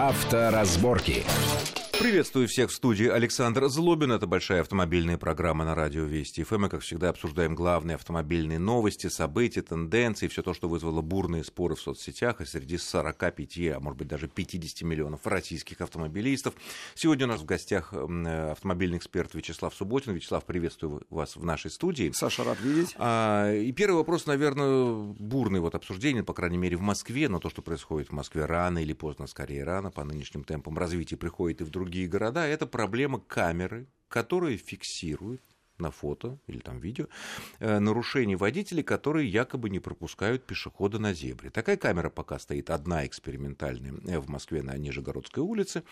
Авторазборки. Приветствую всех в студии Александр Злобин. Это большая автомобильная программа на радио Вести ФМ. Мы, как всегда, обсуждаем главные автомобильные новости, события, тенденции, все то, что вызвало бурные споры в соцсетях и среди 45, а может быть даже 50 миллионов российских автомобилистов. Сегодня у нас в гостях автомобильный эксперт Вячеслав Субботин. Вячеслав, приветствую вас в нашей студии. Саша, рад видеть. А, и первый вопрос, наверное, бурный вот обсуждение, по крайней мере, в Москве, но то, что происходит в Москве рано или поздно, скорее рано, по нынешним темпам развития приходит и в другие другие города, это проблема камеры, которая фиксирует на фото или там видео э, нарушений водителей, которые якобы не пропускают пешехода на зебре. Такая камера пока стоит одна экспериментальная э, в Москве на Нижегородской улице.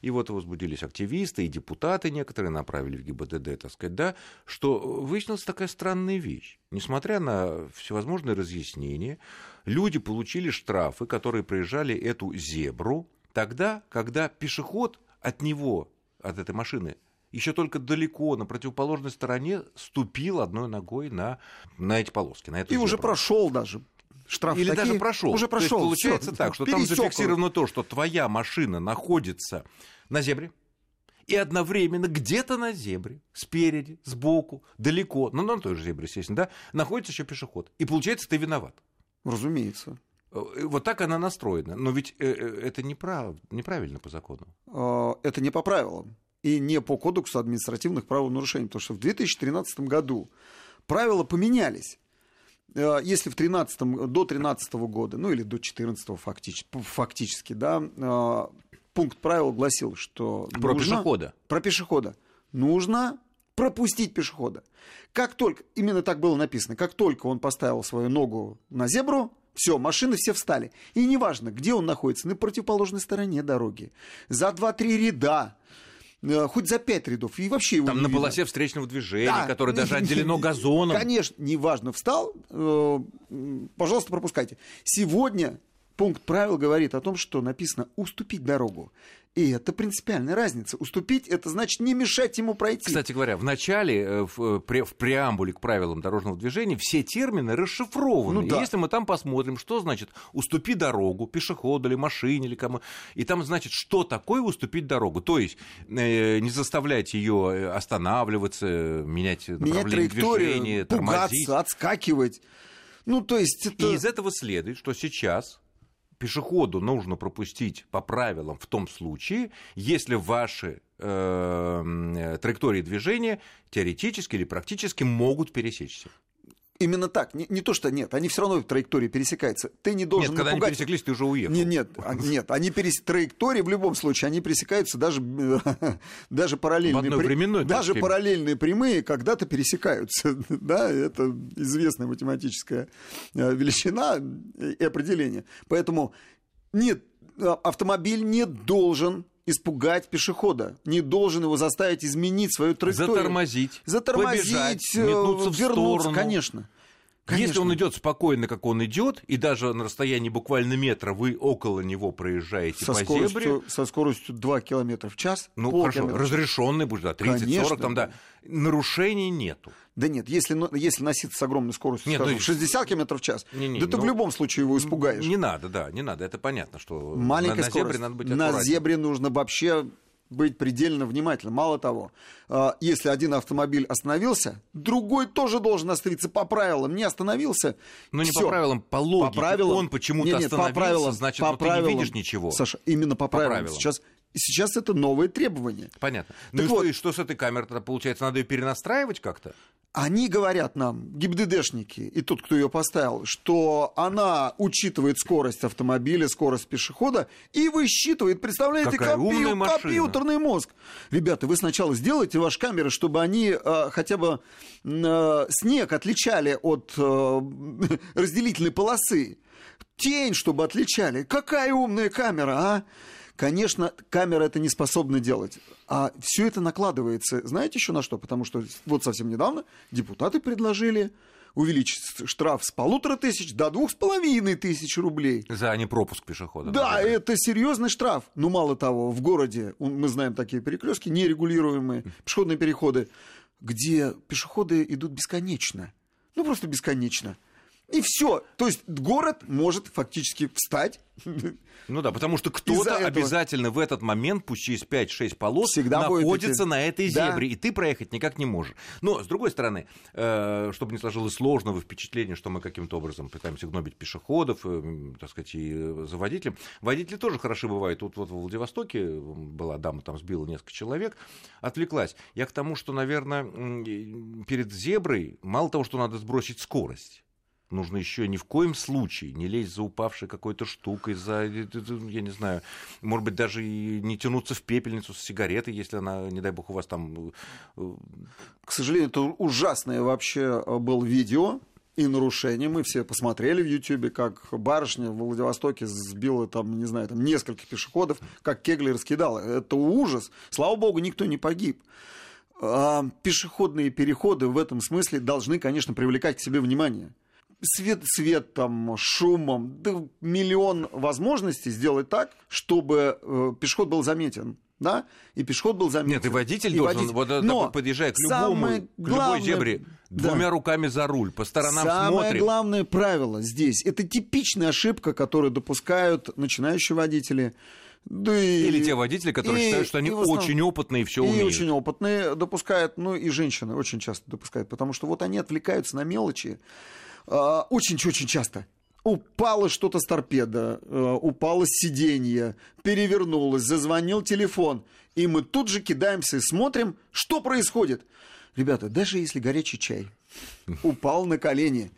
И вот возбудились активисты и депутаты некоторые направили в ГИБДД, так сказать, да, что выяснилась такая странная вещь. Несмотря на всевозможные разъяснения, люди получили штрафы, которые проезжали эту зебру тогда, когда пешеход от него, от этой машины, еще только далеко на противоположной стороне ступил одной ногой на, на эти полоски. На эту и уже прошел даже. Штраф Или такие, даже прошел. Уже прошел. То есть получается Всё, так, что там пересёк зафиксировано то, что твоя машина находится на зебре, и одновременно где-то на зебре, спереди, сбоку, далеко, ну, на той же зебре, естественно, да, находится еще пешеход. И получается, ты виноват. Разумеется. Э, вот так она настроена. Но ведь э, э, это неправ... неправильно по закону. А, это не по правилам. И не по кодексу административных правонарушений. Потому что в 2013 году правила поменялись. Если в 13, до 2013 года, ну или до 2014 фактически, фактически, да, пункт правил гласил, что... Про нужно, пешехода. Про пешехода. Нужно пропустить пешехода. Как только, именно так было написано, как только он поставил свою ногу на зебру, все, машины все встали. И неважно, где он находится, на противоположной стороне дороги, за 2-3 ряда, э, хоть за 5 рядов, и вообще его Там на видно. полосе встречного движения, Да. которое даже отделено газоном. Конечно, неважно, встал, э, пожалуйста, пропускайте. Сегодня пункт правил говорит о том, что написано «уступить дорогу». И это принципиальная разница. Уступить – это значит не мешать ему пройти. Кстати говоря, в начале, э, в, э, пре- в преамбуле к правилам дорожного движения все термины расшифрованы. Ну да. И если мы там посмотрим, что значит «уступи дорогу» пешеходу или машине или кому, и там значит, что такое «уступить дорогу». То есть э, не заставлять ее останавливаться, менять направление движения, тормозить. пугаться, отскакивать. Ну, то есть это... И из этого следует, что сейчас пешеходу нужно пропустить по правилам в том случае, если ваши э, траектории движения теоретически или практически могут пересечься. Именно так. Не, не то, что нет, они все равно в траектории пересекаются. Ты не должен Нет, когда они напугать... пересеклись, ты уже уехал. Не, нет, а- нет, они перес... траектории в любом случае, они пересекаются даже, даже параллельные. В одной Даже точке. параллельные прямые когда-то пересекаются. да, это известная математическая э, величина и определение. Поэтому нет, а- автомобиль не должен испугать пешехода, не должен его заставить изменить свою траекторию. Затормозить, Затормозить, побежать, э, метнуться в вернуться, сторону. конечно. Если Конечно. он идет спокойно, как он идет, и даже на расстоянии буквально метра вы около него проезжаете со по скоростью, зебре, со скоростью 2 км в час. ну хорошо, разрешенный будет, да, 30-40, Конечно. там, да, нарушений нету. Да нет, если, ну, если носиться с огромной скоростью, Нет, скажем, ну, 60 км в час, Не-не, да ты ну, в любом случае его испугаешь. Не надо, да, не надо, это понятно, что Маленькая на, на скорость. зебре надо быть на аккуратнее. зебре нужно вообще быть предельно внимательным. Мало того, а, если один автомобиль остановился, другой тоже должен остановиться по правилам. Не остановился, Ну, не всё. по правилам, по логике. По правилам. Он почему-то Нет, нет, по остановился, правилам, значит, по ну, ты не правилам. видишь ничего. Саша, именно по, По правилам. правилам. Сейчас, сейчас это новые требования. Понятно. Ну Так и, что, и что с этой камерой тогда получается? Надо ее перенастраивать как-то? Они говорят нам, ГИБДДшники, и тот, кто ее поставил, что она учитывает скорость автомобиля, скорость пешехода и высчитывает, представляете, Какая машина. компьютерный мозг. Ребята, вы сначала сделайте ваши камеры, чтобы они э, хотя бы э, снег отличали от э, разделительной полосы. Тень, чтобы отличали. Какая умная камера, а? Конечно, камера это не способна делать. А все это накладывается, знаете еще на что? Потому что вот совсем недавно депутаты предложили увеличить штраф с полутора тысяч до двух с половиной тысяч рублей. За непропуск пешехода. Да, например. это серьезный штраф. Ну, мало того, в городе, мы знаем такие перекрестки, нерегулируемые, пешеходные переходы, где пешеходы идут бесконечно. Ну, просто бесконечно. И все. То есть город может фактически встать. Ну да, потому что кто-то обязательно в этот момент, пусть через 5-6 полос, Всегда находится на этой зебре, да. и ты проехать никак не можешь. Но, с другой стороны, э, чтобы не сложилось сложного впечатления, что мы каким-то образом пытаемся гнобить пешеходов, э, так сказать, и за водителем. Водители тоже хороши бывают. Тут вот в Владивостоке была дама, там сбила несколько человек, отвлеклась. Я к тому, что, наверное, перед зеброй мало того, что надо сбросить скорость, нужно еще ни в коем случае не лезть за упавшей какой-то штукой, за, я не знаю, может быть, даже и не тянуться в пепельницу с сигаретой, если она, не дай бог, у вас там... Э, К сожалению, это ужасное вообще э, было видео, и нарушение. Мы все посмотрели в Ютьюбе, как барышня в Владивостоке сбила там, не знаю, там несколько пешеходов, как кегли раскидала. Это ужас. Слава богу, никто не погиб. А пешеходные переходы в этом смысле должны, конечно, привлекать к себе внимание свет, свет там, шумом, да, миллион возможностей сделать так, чтобы э, пешеход был заметен. Да? И пешеход был заметен. Нет, и водитель и должен, водитель. вот Но подъезжая к любому, к любой зебре, да. двумя руками за руль, по сторонам Самое смотрим. Самое главное правило здесь, это типичная ошибка, которую допускают начинающие водители, да и, Или те водители, которые и, считают, что они основном, очень опытные и все умеют. И очень опытные допускают, ну и женщины очень часто допускают, потому что вот они отвлекаются на мелочи, очень-очень часто. Упало что-то с торпеда, э, упало сиденье, перевернулось, зазвонил телефон. И мы тут же кидаемся и смотрим, что происходит. Ребята, даже если горячий чай упал на колени,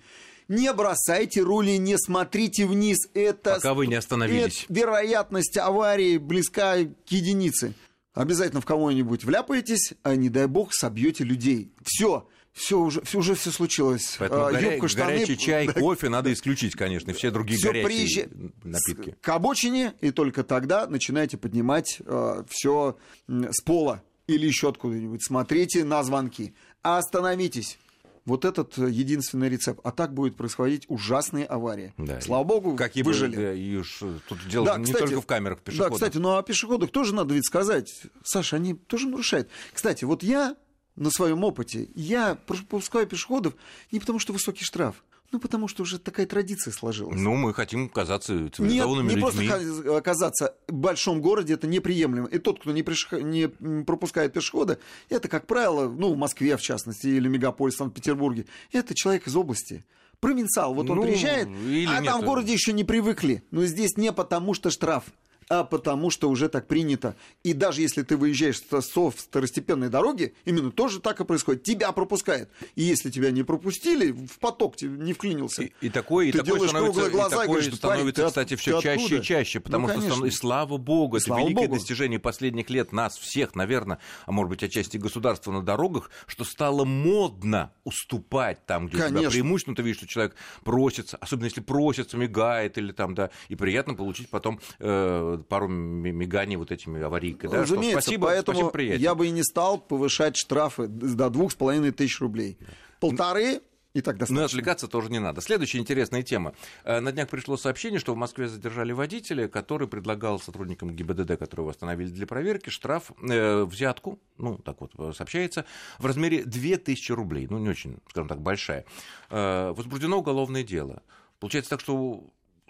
не бросайте рули, не смотрите вниз. Это Пока вы не остановились. Это вероятность аварии близка к единице. Обязательно в кого-нибудь вляпаетесь, а не дай бог собьете людей. Все все уже, все уже все случилось. Поэтому а, горя... Юбка, штаны... горячий чай, кофе надо исключить, конечно, все другие все горячие приезж... напитки. К обочине, и только тогда начинаете поднимать э, все с пола или еще откуда-нибудь. Смотрите на звонки. Остановитесь. Вот этот единственный рецепт. А так будет происходить ужасные аварии. Да. Слава богу, как выжили. Да, и уж тут дело да, не кстати, только в камерах пешеходов. Да, кстати, ну о пешеходах тоже надо ведь сказать. Саша, они тоже нарушают. Кстати, вот я на своем опыте. Я пропускаю пешеходов не потому, что высокий штраф, ну, потому что уже такая традиция сложилась. Ну, мы хотим казаться цивилизованными Нет, не людьми. просто оказаться в большом городе, это неприемлемо. И тот, кто не, приш... не пропускает пешехода, это, как правило, ну, в Москве, в частности, или мегаполис Санкт-Петербурге, это человек из области. Провинциал, вот он ну, приезжает, а нет. там в городе еще не привыкли. Но здесь не потому, что штраф а потому что уже так принято. И даже если ты выезжаешь со второстепенной дороги, именно тоже так и происходит. Тебя пропускают. И если тебя не пропустили, в поток не вклинился. И, и такое, и ты такое становится, глаза, и такое говоришь, становится кстати, все чаще откуда? и чаще. Потому ну, что, и слава богу, и это слава великое богу. достижение последних лет нас всех, наверное, а может быть, отчасти государства на дорогах, что стало модно уступать там, где конечно. у тебя преимущественно, ты видишь, что человек просится, особенно если просится, мигает или там, да, и приятно получить потом э, пару миганий вот этими аварийкой. Да? Разумеется, спасибо, поэтому спасибо, я бы и не стал повышать штрафы до двух с половиной тысяч рублей. Полторы и так достаточно. Но отвлекаться тоже не надо. Следующая интересная тема. Э, на днях пришло сообщение, что в Москве задержали водителя, который предлагал сотрудникам ГИБДД, которые восстановили для проверки, штраф, э, взятку, ну, так вот э, сообщается, в размере 2000 рублей. Ну, не очень, скажем так, большая. Э, возбуждено уголовное дело. Получается так, что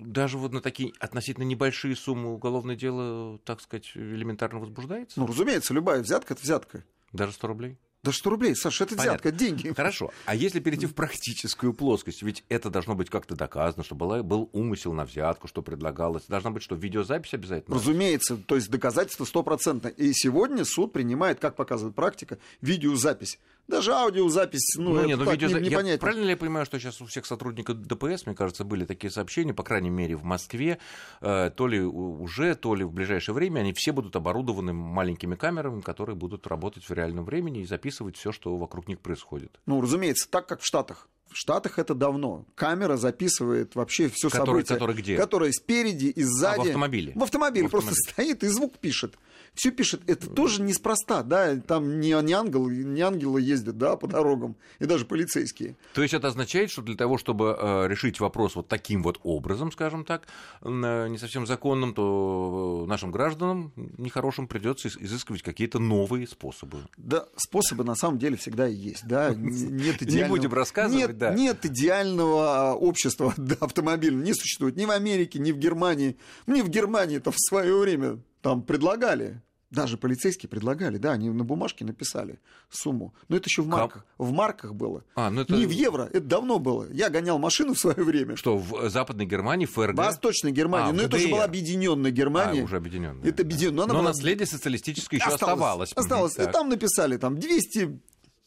даже вот на такие относительно небольшие суммы уголовное дело, так сказать, элементарно возбуждается? Ну, разумеется, любая взятка – это взятка. Даже 100 рублей? Да 100 рублей, Саша, это Понятно. взятка, деньги. Хорошо. А если перейти в практическую плоскость, ведь это должно быть как-то доказано, что была, был умысел на взятку, что предлагалось. Должна быть что, видеозапись обязательно? Разумеется, то есть доказательство стопроцентно. И сегодня суд принимает, как показывает практика, видеозапись. Даже аудиозапись, ну, ну это нет, ну, видео... не, не я, Правильно ли я понимаю, что сейчас у всех сотрудников ДПС, мне кажется, были такие сообщения, по крайней мере, в Москве, э, то ли уже, то ли в ближайшее время, они все будут оборудованы маленькими камерами, которые будут работать в реальном времени и записывать все, что вокруг них происходит. Ну, разумеется, так как в Штатах. В Штатах это давно. Камера записывает вообще все события. Который где? Которая спереди и сзади. А, в автомобиле? В автомобиле. В просто стоит и звук пишет. Все пишет. Это тоже неспроста, да. Там не, не, ангел, не ангелы ездят, да, по дорогам. И даже полицейские. То есть это означает, что для того, чтобы э, решить вопрос вот таким вот образом, скажем так, э, не совсем законным, то нашим гражданам нехорошим придется изыскивать какие-то новые способы. Да, способы на самом деле всегда есть, да. Нет идеального... Не будем рассказывать, Да. Нет идеального общества автомобиля. Не существует ни в Америке, ни в Германии. Мне в Германии там в свое время там предлагали даже полицейские предлагали, да, они на бумажке написали сумму. Но это еще в марках. В марках было. А, ну это... Не в евро, это давно было. Я гонял машину в свое время. Что, в Западной Германии, ФРГ? Восточной Германии. А, но это уже была объединенная Германия. А, уже объединенная. Это объединенная. Но, но была... наследие социалистическое еще оставалось. Осталось. И там написали там 200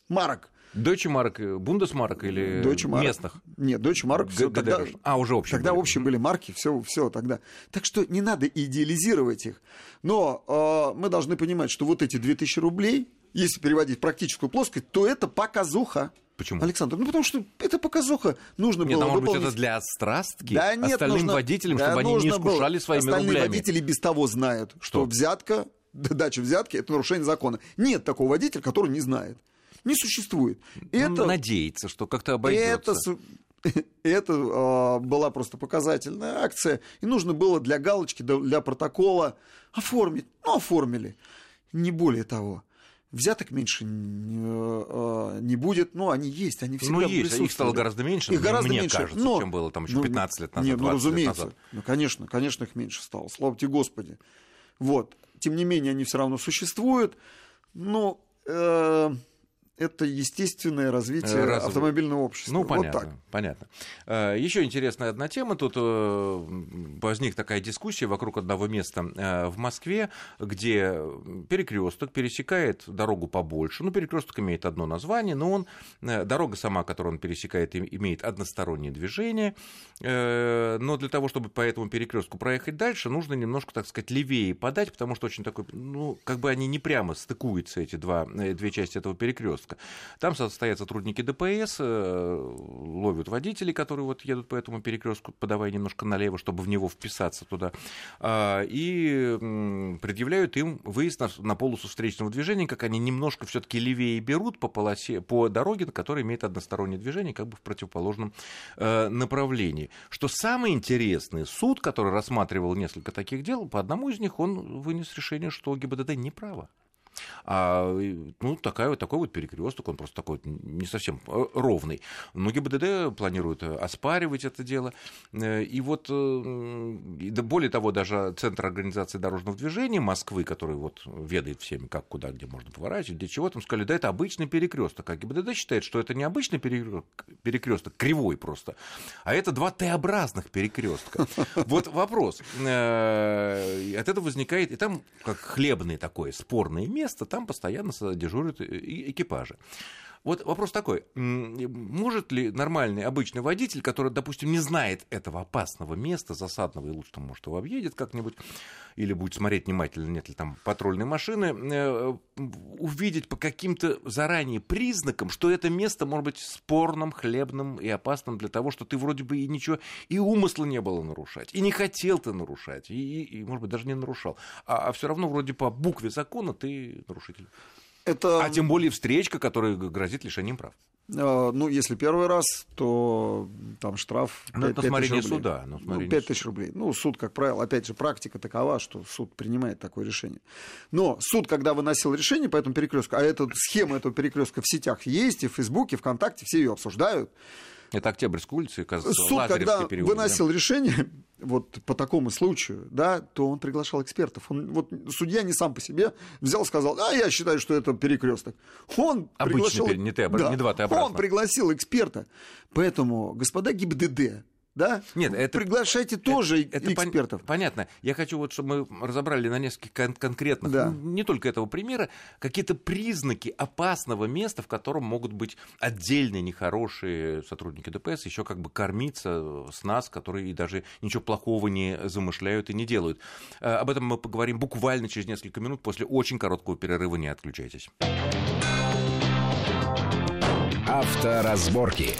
марок. Deutsche Mark, Бундесмарк или Deutsche Mark. местных? Нет, Mark. Все, тогда, а, уже общие Тогда были. общие были марки, все, все тогда. Так что не надо идеализировать их. Но э, мы должны понимать, что вот эти 2000 рублей, если переводить в практическую плоскость, то это показуха. Почему? Александр, ну потому что это показуха. Нужно нет, было а может выполнить... быть, это для страстки да, нет, остальным нужно... водителям, да, чтобы они не искушали было. своими Остальные рублями. водители без того знают, что, что взятка, дача взятки – это нарушение закона. Нет такого водителя, который не знает не существует. Это, Надеется, что как-то обойдется. Это, это э, была просто показательная акция, и нужно было для галочки, для протокола оформить. Ну, оформили. Не более того. Взяток меньше не, не будет, но они есть, они всегда Ну, есть, их стало гораздо меньше, их гораздо мне меньше, кажется, но, чем было там еще ну, 15 лет назад, нет, ну, разумеется, назад. Ну, конечно, конечно, их меньше стало, слава тебе Господи. Вот. Тем не менее, они все равно существуют, но... Э, это естественное развитие Разовый. автомобильного общества. Ну, понятно. Вот так. понятно. Э, Еще интересная одна тема. Тут э, возник такая дискуссия вокруг одного места э, в Москве, где перекресток пересекает дорогу побольше. Ну, перекресток имеет одно название, но он, дорога сама, которую он пересекает, имеет одностороннее движение. Но для того, чтобы по этому перекрестку проехать дальше, нужно немножко, так сказать, левее подать, потому что очень такой, ну, как бы они не прямо стыкуются, эти два, две части этого перекрестка. Иркутска. Там стоят сотрудники ДПС, э, ловят водителей, которые вот едут по этому перекрестку, подавая немножко налево, чтобы в него вписаться туда, а, и предъявляют им выезд на, на полосу встречного движения, как они немножко все-таки левее берут по полосе, по дороге, которая имеет одностороннее движение, как бы в противоположном э, направлении. Что самое интересное, суд, который рассматривал несколько таких дел, по одному из них он вынес решение, что ГИБДД не право. А, ну, такая, такой вот перекресток, он просто такой не совсем э, ровный. Но ГИБДД планирует э, оспаривать это дело. Э, и вот, более того, даже Центр организации дорожного движения Москвы, который вот ведает всеми, как, куда, где можно поворачивать, для чего там сказали, да, это обычный перекресток. А ГИБДД считает, что это не обычный перекресток, кривой просто, а это два Т-образных перекрестка. Вот вопрос. От этого возникает, и там как хлебное такое спорное место, место, там постоянно дежурят экипажи. Вот вопрос такой, может ли нормальный обычный водитель, который, допустим, не знает этого опасного места, засадного, и лучше там, может, его объедет как-нибудь, или будет смотреть внимательно, нет ли там патрульной машины, э, увидеть по каким-то заранее признакам, что это место может быть спорным, хлебным и опасным для того, что ты вроде бы и ничего, и умысла не было нарушать, и не хотел ты нарушать, и, и, и может быть, даже не нарушал, а, а все равно вроде по букве закона ты нарушитель. Это... А тем более встречка, которая грозит лишением прав. А, ну, если первый раз, то там штраф 5, ну, это 5 тысяч рублей. суда. Ну, 5 тысяч рублей. Ну, суд, как правило, опять же, практика такова, что суд принимает такое решение. Но суд, когда выносил решение по этому перекрестку, а эта схема этого перекрестка в сетях есть, и в Фейсбуке, ВКонтакте, все ее обсуждают, это Октябрьская улица, кажется, Суд, когда период, выносил да? решение вот по такому случаю, да, то он приглашал экспертов. Он, вот судья не сам по себе взял, сказал, а я считаю, что это перекресток. Он Обычный, приглашал, не, ты, да, не два, ты Он пригласил эксперта. Поэтому, господа ГИБДД, да? Нет, это... Приглашайте тоже это экспертов. Пон... Понятно. Я хочу вот, чтобы мы разобрали на нескольких кон- конкретных, да. не только этого примера, какие-то признаки опасного места, в котором могут быть отдельные нехорошие сотрудники ДПС, еще как бы кормиться с нас, которые даже ничего плохого не замышляют и не делают. Э, об этом мы поговорим буквально через несколько минут после очень короткого перерыва. Не отключайтесь. Авторазборки.